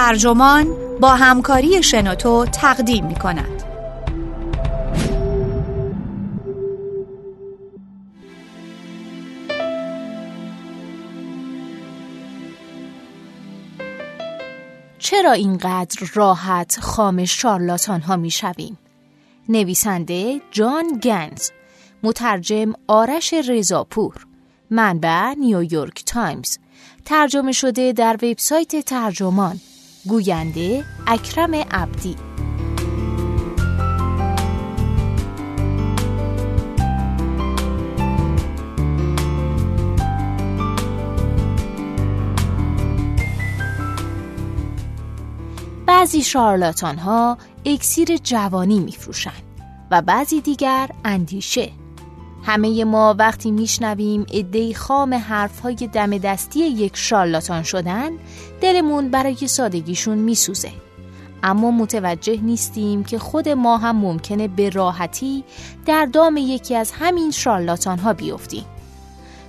ترجمان با همکاری شنوتو تقدیم می کند. چرا اینقدر راحت خام شارلاتان ها می شویم؟ نویسنده جان گنز مترجم آرش رزاپور منبع نیویورک تایمز ترجمه شده در وبسایت ترجمان گوینده اکرم عبدی. بعضی شارلاتان ها اکسیر جوانی میفروشند و بعضی دیگر اندیشه. همه ما وقتی میشنویم ادهی خام حرفهای دم دستی یک شارلاتان شدن دلمون برای سادگیشون میسوزه. اما متوجه نیستیم که خود ما هم ممکنه به راحتی در دام یکی از همین شارلاتان ها بیفتیم.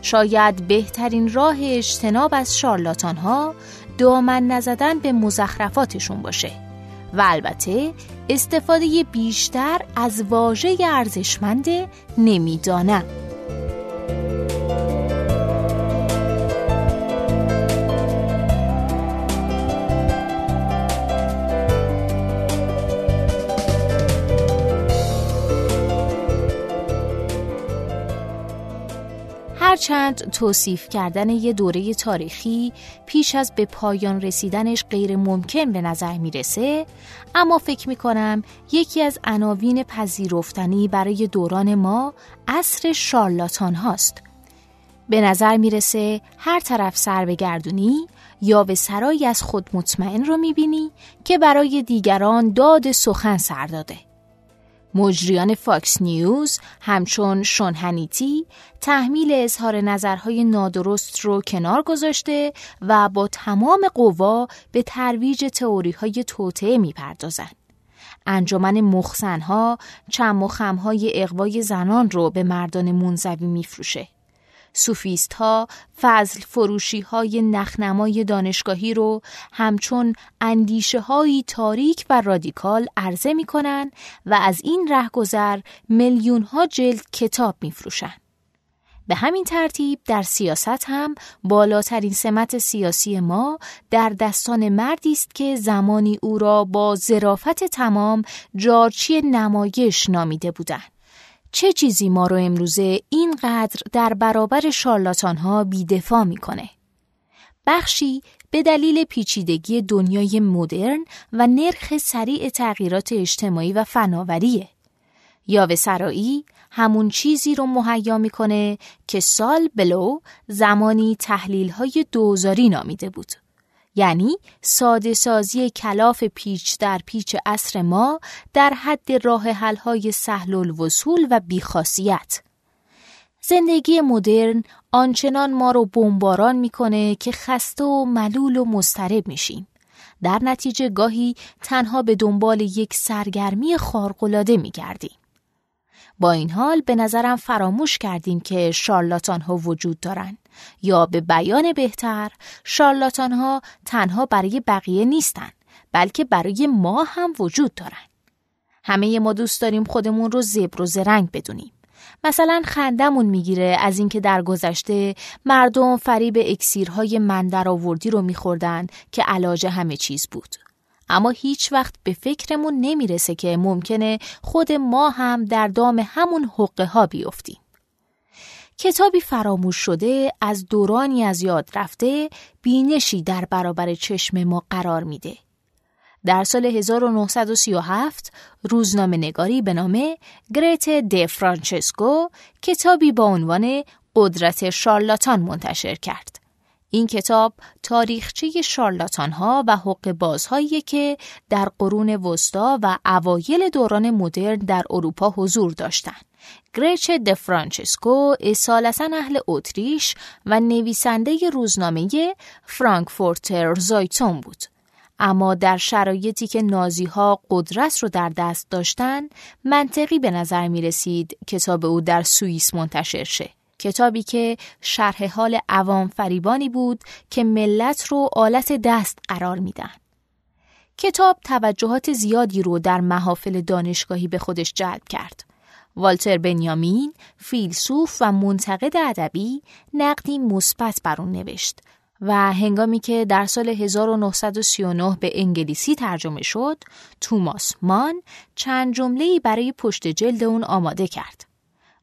شاید بهترین راه اجتناب از شارلاتان ها دامن نزدن به مزخرفاتشون باشه. و البته استفاده بیشتر از واژه ارزشمند نمی‌دانم. هرچند توصیف کردن یه دوره تاریخی پیش از به پایان رسیدنش غیر ممکن به نظر می‌رسه اما فکر می‌کنم یکی از عناوین پذیرفتنی برای دوران ما عصر شارلاتان هاست. به نظر می‌رسه هر طرف سر بگردونی یا به سرایی از خود مطمئن رو می‌بینی که برای دیگران داد سخن سر داده. مجریان فاکس نیوز همچون شونهنیتی تحمیل اظهار نظرهای نادرست رو کنار گذاشته و با تمام قوا به ترویج تئوری های توطعه می‌پردازند. انجمن مخزنها چم و خمهای اقوای زنان رو به مردان منزوی میفروشه. سوفیست ها فضل فروشی های نخنمای دانشگاهی رو همچون اندیشه های تاریک و رادیکال عرضه می کنن و از این رهگذر میلیون ها جلد کتاب می فروشن. به همین ترتیب در سیاست هم بالاترین سمت سیاسی ما در دستان مردی است که زمانی او را با ظرافت تمام جارچی نمایش نامیده بودند. چه چیزی ما رو امروزه اینقدر در برابر شارلاتان ها بیدفاع می‌کنه؟ بخشی به دلیل پیچیدگی دنیای مدرن و نرخ سریع تغییرات اجتماعی و فناوریه. یا سرایی همون چیزی رو مهیا می‌کنه که سال بلو زمانی تحلیل های دوزاری نامیده بود. یعنی ساده سازی کلاف پیچ در پیچ اصر ما در حد راه های سهل الوصول و بیخاصیت. زندگی مدرن آنچنان ما رو بمباران می‌کنه که خسته و ملول و مسترب میشیم. در نتیجه گاهی تنها به دنبال یک سرگرمی خارق‌العاده میگردیم. با این حال به نظرم فراموش کردیم که شارلاتان ها وجود دارند یا به بیان بهتر شارلاتان ها تنها برای بقیه نیستند بلکه برای ما هم وجود دارند. همه ما دوست داریم خودمون رو زبر و زرنگ بدونیم. مثلا خندمون می‌گیره از اینکه در گذشته مردم فریب اکسیرهای مندر آوردی رو میخوردن که علاج همه چیز بود. اما هیچ وقت به فکرمون نمی‌رسه که ممکنه خود ما هم در دام همون حقه ها بیفتیم. کتابی فراموش شده از دورانی از یاد رفته بینشی در برابر چشم ما قرار میده. در سال 1937 روزنامه نگاری به نام گریت د فرانچسکو کتابی با عنوان قدرت شارلاتان منتشر کرد. این کتاب تاریخچه شارلاتان ها و حق بازهایی که در قرون وسطا و اوایل دوران مدرن در اروپا حضور داشتند. گریچ د فرانچسکو اصالتا اهل اتریش و نویسنده روزنامه فرانکفورتر زایتون بود. اما در شرایطی که نازی ها قدرت رو در دست داشتن منطقی به نظر می رسید کتاب او در سوئیس منتشر شه. کتابی که شرح حال عوام فریبانی بود که ملت رو آلت دست قرار میدن. کتاب توجهات زیادی رو در محافل دانشگاهی به خودش جلب کرد. والتر بنیامین فیلسوف و منتقد ادبی نقدی مثبت بر اون نوشت و هنگامی که در سال 1939 به انگلیسی ترجمه شد توماس مان چند جمله‌ای برای پشت جلد اون آماده کرد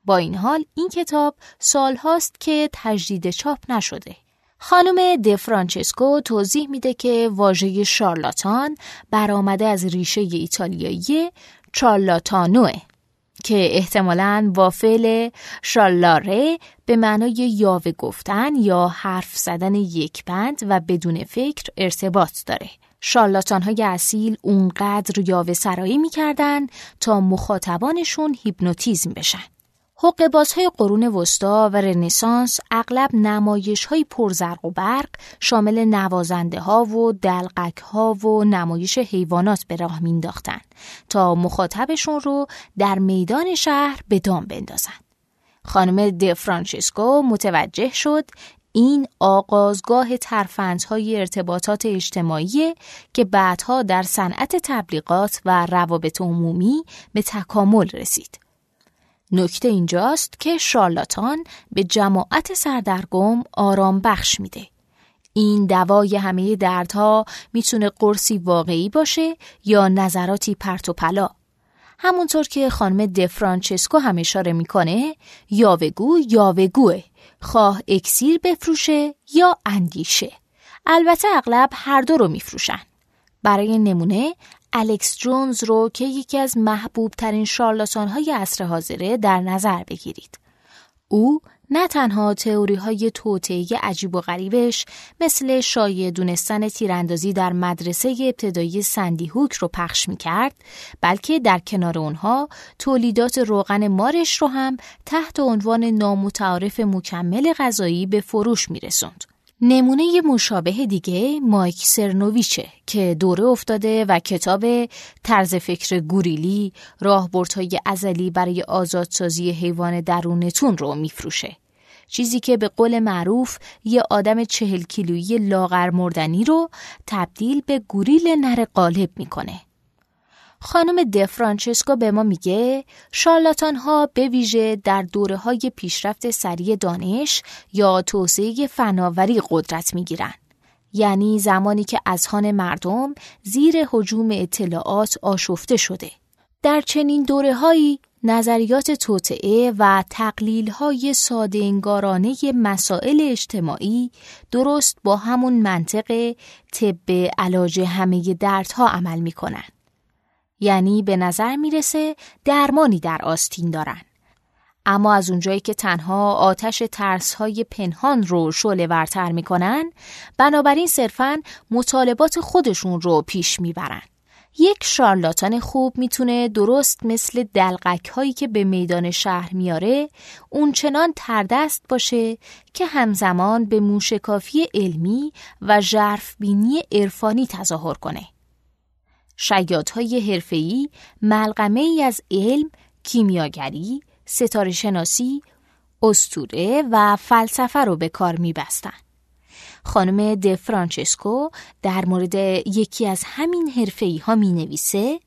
با این حال این کتاب سالهاست که تجدید چاپ نشده خانم د فرانچسکو توضیح میده که واژه شارلاتان برآمده از ریشه ایتالیایی چارلاتانوه که احتمالاً با فعل شالاره به معنای یاوه گفتن یا حرف زدن یک بند و بدون فکر ارتباط داره. شارلاتان های اصیل اونقدر یاوه سرایی می‌کردن تا مخاطبانشون هیپنوتیزم بشن. حق بازهای قرون وسطا و رنسانس اغلب نمایش های پرزرق و برق شامل نوازنده ها و دلقک ها و نمایش حیوانات به راه مینداختن تا مخاطبشون رو در میدان شهر به دام بندازن. خانم د فرانچسکو متوجه شد این آغازگاه ترفندهای ارتباطات اجتماعی که بعدها در صنعت تبلیغات و روابط عمومی به تکامل رسید. نکته اینجاست که شارلاتان به جماعت سردرگم آرام بخش میده. این دوای همه دردها می‌تونه قرصی واقعی باشه یا نظراتی پرت و پلا. همونطور که خانم دفرانچسکو هم اشاره می‌کنه یاوگو یاوگوه خواه اکسیر بفروشه یا اندیشه البته اغلب هر دو رو میفروشن برای نمونه الکس جونز رو که یکی از محبوب ترین شارلاتان های عصر حاضره در نظر بگیرید. او نه تنها تئوری های توطعه عجیب و غریبش مثل شایع دونستن تیراندازی در مدرسه ابتدایی سندی هوک رو پخش می کرد بلکه در کنار اونها تولیدات روغن مارش رو هم تحت عنوان نامتعارف مکمل غذایی به فروش می رسند. نمونه مشابه دیگه مایک سرنوویچه که دوره افتاده و کتاب طرز فکر گوریلی راهبردهای ازلی برای آزادسازی حیوان درونتون رو میفروشه. چیزی که به قول معروف یه آدم چهل کیلویی لاغر مردنی رو تبدیل به گوریل نر قالب می‌کنه. خانم دفرانچسکو به ما میگه شارلاتان ها به ویژه در دوره های پیشرفت سریع دانش یا توسعه فناوری قدرت می‌گیرن. یعنی زمانی که اذهان مردم زیر حجوم اطلاعات آشفته شده. در چنین دوره هایی نظریات توطعه و تقلیل های ساده انگارانه مسائل اجتماعی درست با همون منطق طب علاج همه دردها عمل می یعنی به نظر می‌رسه درمانی در آستین دارن. اما از اونجایی که تنها آتش ترس های پنهان رو شعله ورتر می‌کنن بنابراین صرفا مطالبات خودشون رو پیش می‌برن. یک شارلاتان خوب می‌تونه درست مثل دلقک هایی که به میدان شهر میاره اون چنان تردست باشه که همزمان به موشکافی علمی و بینی عرفانی تظاهر کنه. شیادهای حرفه‌ای ملغمه ای از علم، کیمیاگری، ستاره شناسی، استوره و فلسفه رو به کار میبستن. خانم د فرانچسکو در مورد یکی از همین حرفه‌ای ها می نویسه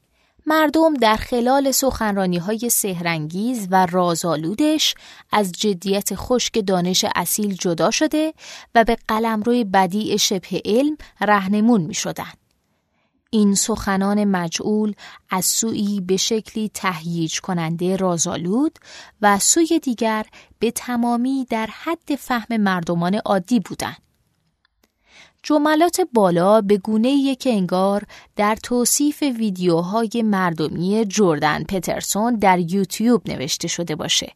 مردم در خلال سخنرانی های سهرنگیز و رازآلودش از جدیت خشک دانش اصیل جدا شده و به قلمروی بدیع شبه علم رهنمون می شدن. این سخنان مجعول از سوی به شکلی تهییج کننده رازالود و سوی دیگر به تمامی در حد فهم مردمان عادی بودند. جملات بالا به گونه که انگار در توصیف ویدیوهای مردمی جردن پترسون در یوتیوب نوشته شده باشه.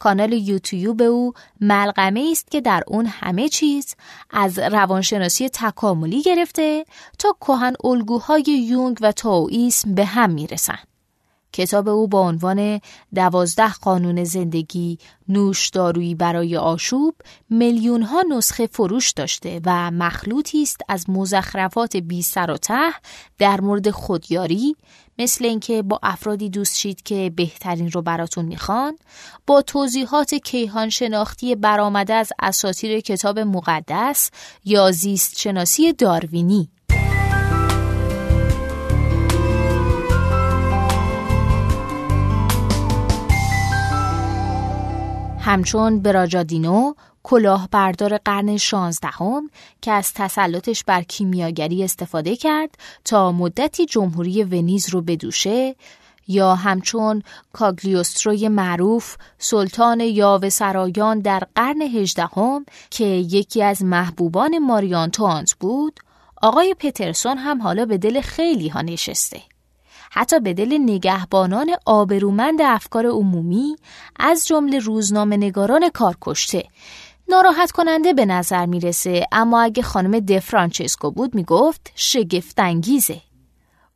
کانال یوتیوب او ملغمه است که در اون همه چیز از روانشناسی تکاملی گرفته تا کهن الگوهای یونگ و تاویسم به هم می‌رسن. کتاب او با عنوان دوازده قانون زندگی نوش دارویی برای آشوب میلیون ها نسخه فروش داشته و مخلوطی است از مزخرفات بی سر و ته در مورد خودیاری مثل اینکه با افرادی دوست شید که بهترین رو براتون می‌خوان با توضیحات کیهان شناختی برآمده از اساطیر کتاب مقدس یا زیست شناسی داروینی. همچون براجادینو کلاهبردار قرن شانزدهم که از تسلطش بر کیمیاگری استفاده کرد تا مدتی جمهوری ونیز رو بدوشه یا همچون کاگلیوستروی معروف سلطان یاوه سرایان در قرن هجدهم که یکی از محبوبان ماریانتوانت بود آقای پترسون هم حالا به دل خیلی ها نشسته. حتی به دل نگهبانان آبرومند افکار عمومی از جمله روزنامه نگاران کارکشته ناراحت کننده به نظر می‌رسه اما اگه خانم دفرانچسکو بود می‌گفت شگفتانگیزه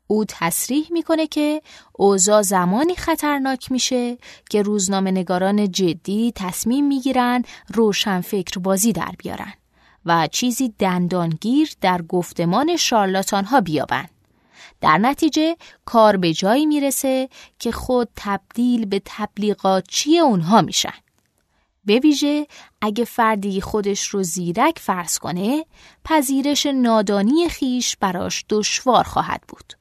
او تصریح می‌کنه که اوضاع زمانی خطرناک میشه که روزنامه نگاران جدی تصمیم می‌گیرن روشن فکر بازی در بیارن و چیزی دندانگیر در گفتمان شارلاتان ها بیابن. در نتیجه کار به جایی می‌رسه که خود تبدیل به تبلیغاتچی اونها میشن. به ویژه اگه فردی خودش رو زیرک فرض کنه پذیرش نادانی خیش براش دشوار خواهد بود.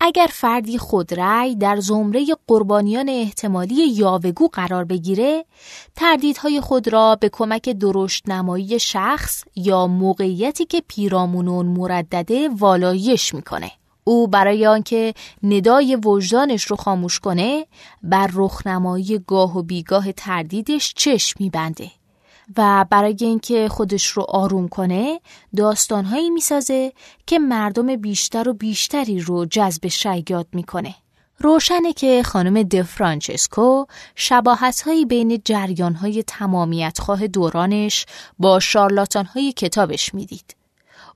اگر فردی خودرأی در زمره قربانیان احتمالی یاوگو قرار بگیره تردیدهای خود را به کمک درشت نمایی شخص یا موقعیتی که پیرامونون مردده والایش می‌کنه او برای آنکه ندای وجدانش رو خاموش کنه بر رخنمایی گاه و بیگاه تردیدش چشم میبنده و برای اینکه خودش رو آروم کنه داستانهایی می‌سازه که مردم بیشتر و بیشتری رو جذب شیاد می‌کنه. روشنه که خانم دفرانچسکو شباهت بین جریان های تمامیت خواه دورانش با شارلاتان های کتابش می‌دید.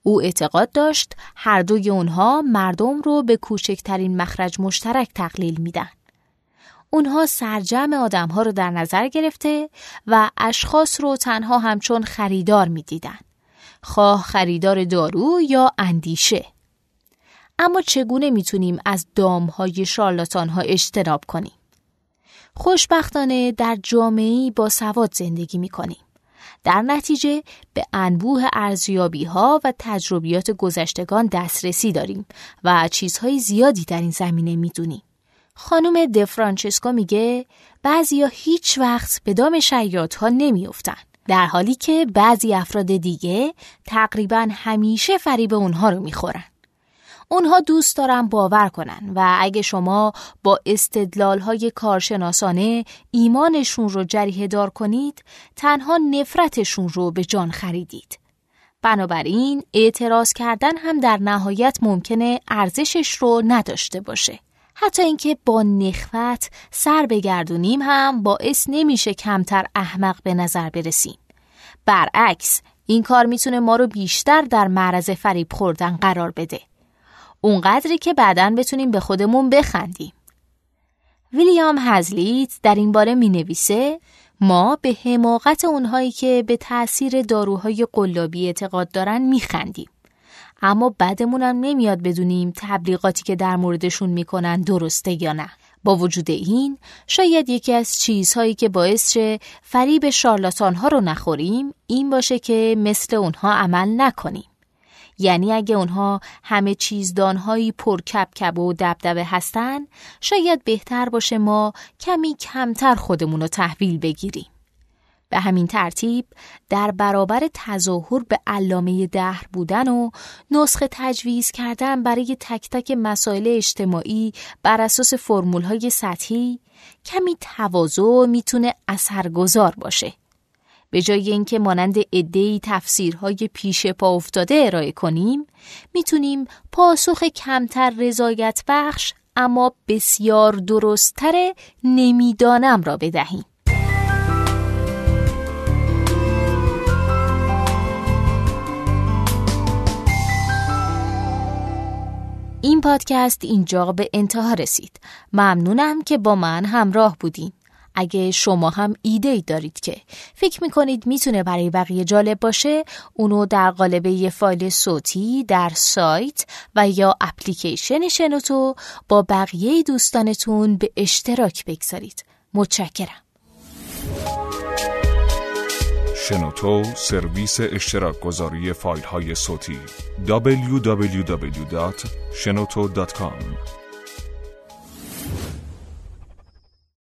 او اعتقاد داشت هر دوی اونها مردم رو به کوچکترین مخرج مشترک تقلیل میدن. اونها سرجم آدمها رو در نظر گرفته و اشخاص رو تنها همچون خریدار می‌دیدن. خواه خریدار دارو یا اندیشه. اما چگونه می‌تونیم از دامهای شارلاتان ها اجتناب کنیم؟ خوشبختانه در جامعی با سواد زندگی می‌کنیم. در نتیجه به انبوه ارزیابی ها و تجربیات گذشتگان دسترسی داریم و چیزهای زیادی در این زمینه می‌دونیم. خانم دفرانچسکو میگه بعضیا هیچ وقت به دام شیاد ها نمیافتن در حالی که بعضی افراد دیگه تقریبا همیشه فریب اونها رو می‌خورن. اونها دوست دارن باور کنن و اگه شما با استدلال های کارشناسانه ایمانشون رو جریه دار کنید تنها نفرتشون رو به جان خریدید. بنابراین اعتراض کردن هم در نهایت ممکنه ارزشش رو نداشته باشه. حتی اینکه با نخوت سر بگردونیم هم باعث نمیشه کمتر احمق به نظر برسیم. برعکس این کار می‌تونه ما رو بیشتر در معرض فریب خوردن قرار بده. اونقدری که بعدا بتونیم به خودمون بخندیم. ویلیام هزلیت در این باره می نویسه ما به حماقت اونهایی که به تأثیر داروهای قلابی اعتقاد دارن می خندیم. اما بعدمونم نمیاد بدونیم تبلیغاتی که در موردشون می‌کنن درسته یا نه. با وجود این شاید یکی از چیزهایی که باعث شه فریب شارلاتان ها رو نخوریم این باشه که مثل اونها عمل نکنیم. یعنی اگه اونها همه چیز دانهایی پر کب کب و دبدبه هستن شاید بهتر باشه ما کمی کمتر خودمون رو تحویل بگیریم. به همین ترتیب در برابر تظاهر به علامه دهر بودن و نسخه تجویز کردن برای تک تک مسائل اجتماعی بر اساس فرمول های سطحی کمی تواضع می‌تونه اثرگذار باشه. به جای اینکه مانند عدهای تفسیرهای پیش پا افتاده ارائه کنیم می‌تونیم پاسخ کمتر رضایت بخش اما بسیار درستتر نمی‌دانم را بدهیم. این پادکست اینجا به انتها رسید. ممنونم که با من همراه بودین. اگه شما هم ایده ای دارید که فکر می‌کنید می‌تونه برای بقیه جالب باشه اونو در قالب یه فایل صوتی در سایت و یا اپلیکیشن شنوتو با بقیه دوستانتون به اشتراک بگذارید. متشکرم. شنوتو سرویس اشتراک گذاری فایل های صوتی www.shenoto.com